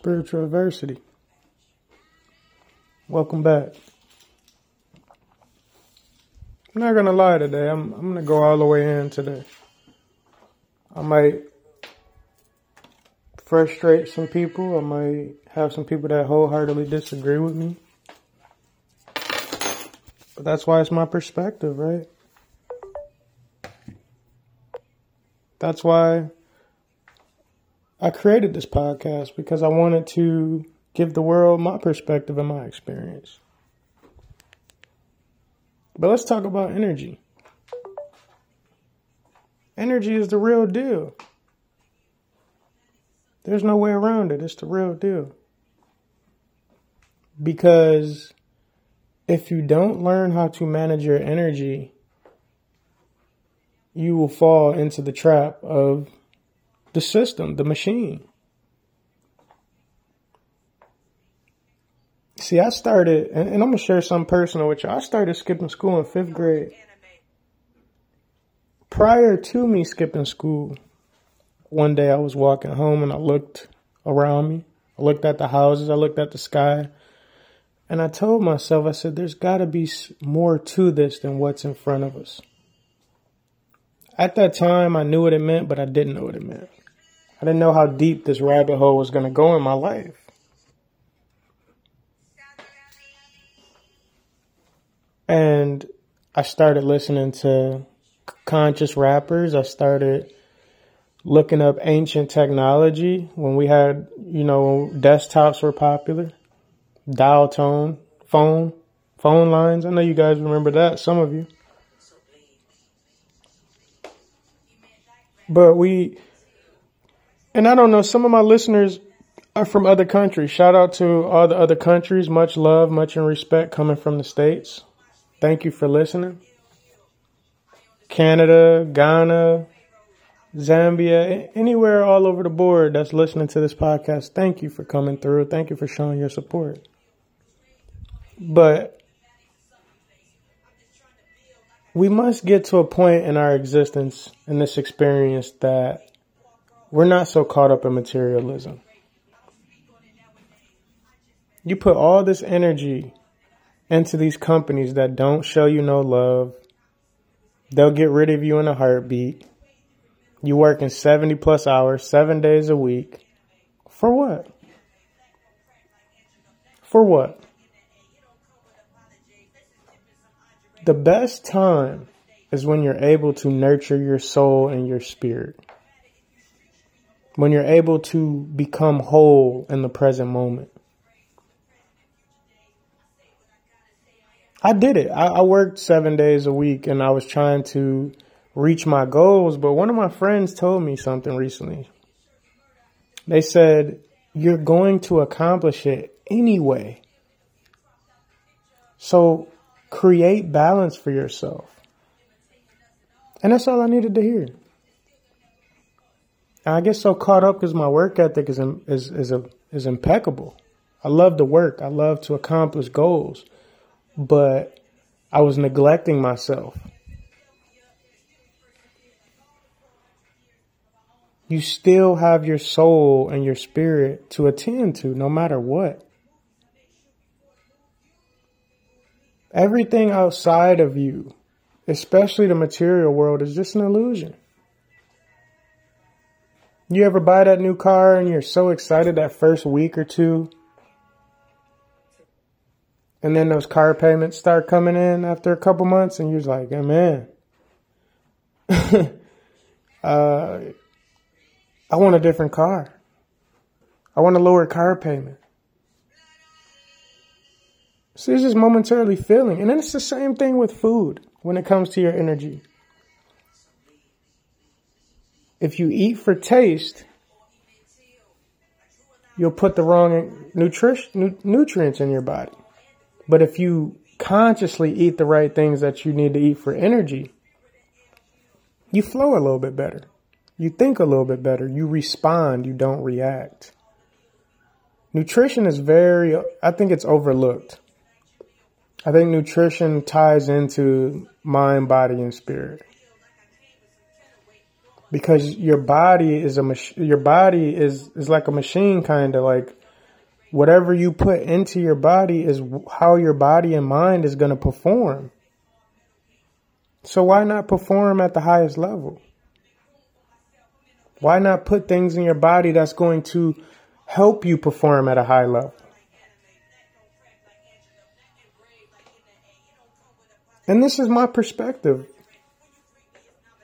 Spiritual adversity. Welcome back. I'm not gonna lie today. I'm I'm gonna go all the way in today. I might frustrate some people. I might have some people that wholeheartedly disagree with me. But that's why it's my perspective, right? That's why I created this podcast because I wanted to give the world my perspective and my experience. But let's talk about energy. Energy is the real deal. There's no way around it. It's the real deal. Because if you don't learn how to manage your energy, you will fall into the trap of the system, the machine. See, I started, and, and I'm gonna share something personal with you. I started skipping school in fifth grade. Prior to me skipping school, one day I was walking home and I looked around me. I looked at the houses, I looked at the sky, and I told myself, I said, there's gotta be more to this than what's in front of us. At that time, I knew what it meant, but I didn't know what it meant. I didn't know how deep this rabbit hole was going to go in my life. And I started listening to conscious rappers. I started looking up ancient technology when we had, you know, desktops were popular, dial tone, phone, phone lines. I know you guys remember that, some of you. But we, and I don't know, some of my listeners are from other countries. Shout out to all the other countries. Much love, much in respect coming from the States. Thank you for listening. Canada, Ghana, Zambia, anywhere all over the board that's listening to this podcast, thank you for coming through. Thank you for showing your support. But we must get to a point in our existence, in this experience, that we're not so caught up in materialism. You put all this energy into these companies that don't show you no love. They'll get rid of you in a heartbeat. You working 70 plus hours, seven days a week. For what? For what? The best time is when you're able to nurture your soul and your spirit when you're able to become whole in the present moment. I did it. I, I, worked seven days a week and I was trying to reach my goals, but one of my friends told me something recently. They said, you're going to accomplish it anyway. So create balance for yourself. And that's all I needed to hear. I get so caught up because my work ethic is is is a, is impeccable. I love to work. I love to accomplish goals, but I was neglecting myself. You still have your soul and your spirit to attend to no matter what. Everything outside of you, especially the material world, is just an illusion. You ever buy that new car and you're so excited that first week or two? And then those car payments start coming in after a couple months and you're like, oh, man, uh, I want a different car. I want a lower car payment. See, it's just momentarily feeling. And then it's the same thing with food when it comes to your energy. If you eat for taste, you'll put the wrong nutrition, nutrients in your body. But if you consciously eat the right things that you need to eat for energy, you flow a little bit better. You think a little bit better. You respond. You don't react. Nutrition is very, I think it's overlooked. I think nutrition ties into mind, body, and spirit because your body is a mach- your body is is like a machine kind of like whatever you put into your body is how your body and mind is going to perform. So why not perform at the highest level? Why not put things in your body that's going to help you perform at a high level? And this is my perspective.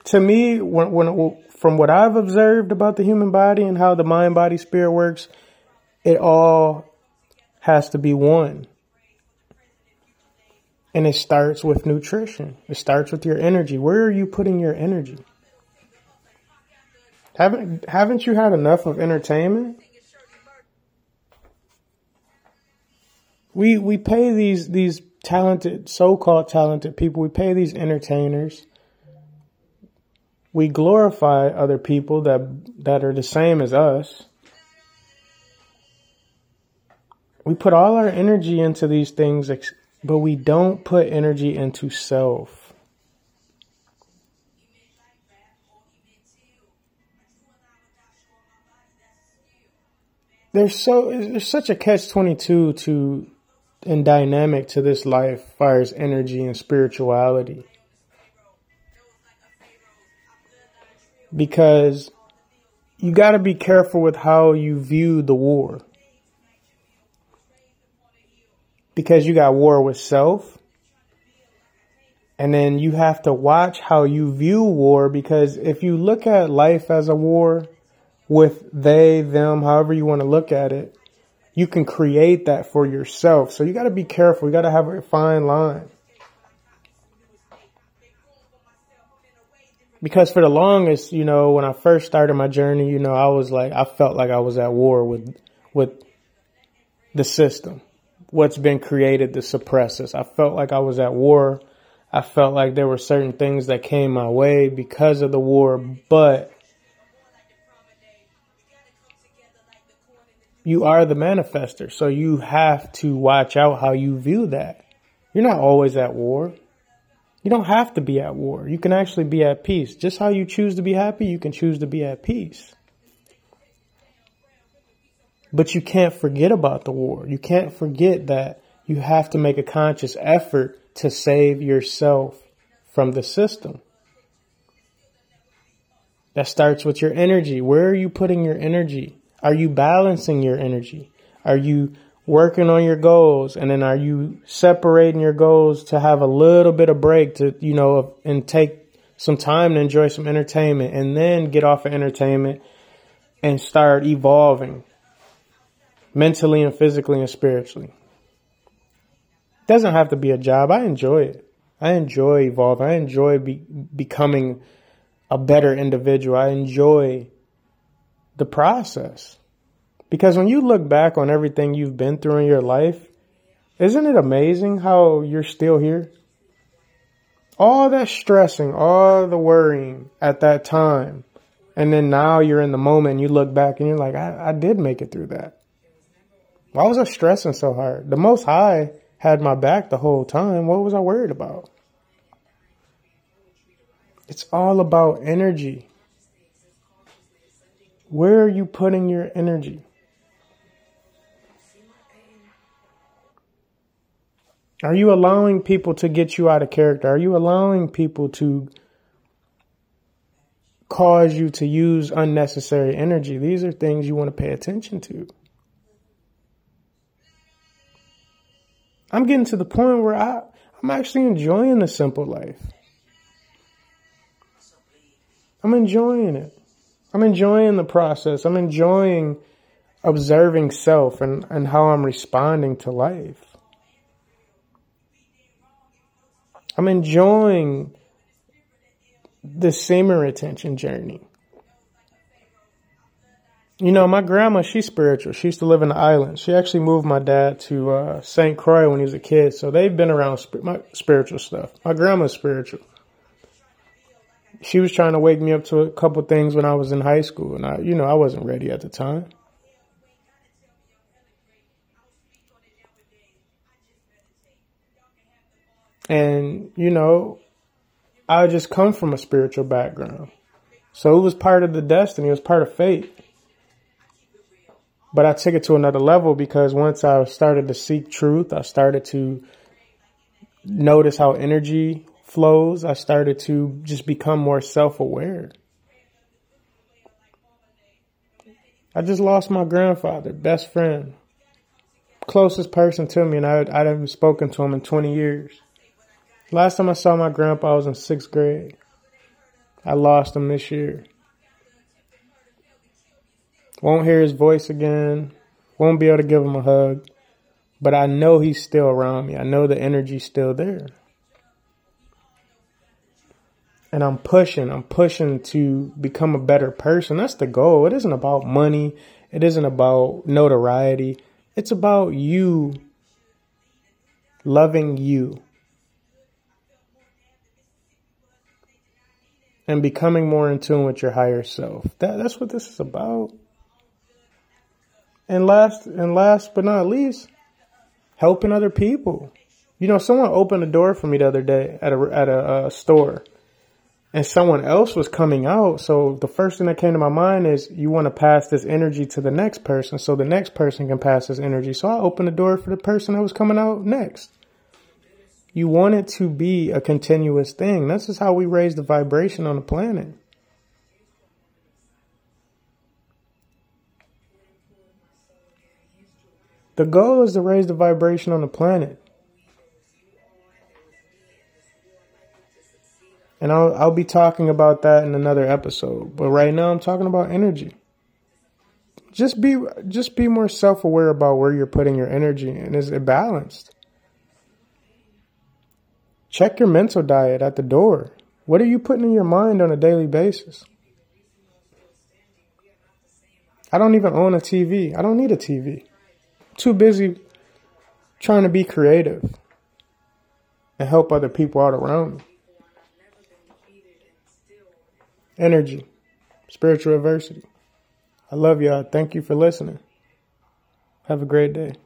To me, when, when, from what I've observed about the human body and how the mind, body, spirit works, it all has to be one. And it starts with nutrition. It starts with your energy. Where are you putting your energy? Haven't haven't you had enough of entertainment? We we pay these these talented, so-called talented people. We pay these entertainers. We glorify other people that that are the same as us. We put all our energy into these things, but we don't put energy into self. There's so there's such a catch twenty two to and dynamic to this life fires energy and spirituality. Because you got to be careful with how you view the war. Because you got war with self. And then you have to watch how you view war because if you look at life as a war with they, them, however you want to look at it, you can create that for yourself. So you got to be careful. You got to have a fine line. Because for the longest, you know, when I first started my journey, you know, I was like, I felt like I was at war with, with the system, what's been created to suppress us. I felt like I was at war. I felt like there were certain things that came my way because of the war, but you are the manifester. So you have to watch out how you view that. You're not always at war. You don't have to be at war. You can actually be at peace. Just how you choose to be happy, you can choose to be at peace. But you can't forget about the war. You can't forget that you have to make a conscious effort to save yourself from the system. That starts with your energy. Where are you putting your energy? Are you balancing your energy? Are you working on your goals and then are you separating your goals to have a little bit of break to, you know, and take some time to enjoy some entertainment and then get off of entertainment and start evolving mentally and physically and spiritually. It doesn't have to be a job. I enjoy it. I enjoy evolving. I enjoy be, becoming a better individual. I enjoy the process. Because when you look back on everything you've been through in your life, isn't it amazing how you're still here? All that stressing, all the worrying at that time. And then now you're in the moment and you look back and you're like, I, I did make it through that. Why was I stressing so hard? The most high had my back the whole time. What was I worried about? It's all about energy. Where are you putting your energy? Are you allowing people to get you out of character? Are you allowing people to cause you to use unnecessary energy? These are things you want to pay attention to. I'm getting to the point where I, I'm actually enjoying the simple life. I'm enjoying it. I'm enjoying the process. I'm enjoying observing self and, and how I'm responding to life. I'm enjoying the semen retention journey. You know, my grandma, she's spiritual. She used to live in the islands. She actually moved my dad to uh, St. Croix when he was a kid. So they've been around sp- my spiritual stuff. My grandma's spiritual she was trying to wake me up to a couple things when I was in high school, and I, you know, I wasn't ready at the time. And, you know, I just come from a spiritual background. So it was part of the destiny, it was part of fate. But I took it to another level because once I started to seek truth, I started to notice how energy flows. I started to just become more self aware. I just lost my grandfather, best friend, closest person to me, and I, I haven't spoken to him in 20 years. Last time I saw my grandpa, I was in sixth grade. I lost him this year. Won't hear his voice again. Won't be able to give him a hug. But I know he's still around me. I know the energy's still there. And I'm pushing, I'm pushing to become a better person. That's the goal. It isn't about money. It isn't about notoriety. It's about you loving you and becoming more in tune with your higher self. That, that's what this is about. And last and last but not least, helping other people. You know, someone opened a door for me the other day at a at a, a store, and someone else was coming out. So the first thing that came to my mind is you want to pass this energy to the next person, so the next person can pass this energy. So I opened the door for the person that was coming out next. You want it to be a continuous thing. This is how we raise the vibration on the planet. The goal is to raise the vibration on the planet. And I'll, I'll be talking about that in another episode. But right now I'm talking about energy. Just be, just be more self-aware about where you're putting your energy and is it balanced? Check your mental diet at the door. What are you putting in your mind on a daily basis? I don't even own a TV. I don't need a TV too busy trying to be creative and help other people out around me. Energy, spiritual adversity. I love y'all. Thank you for listening. Have a great day.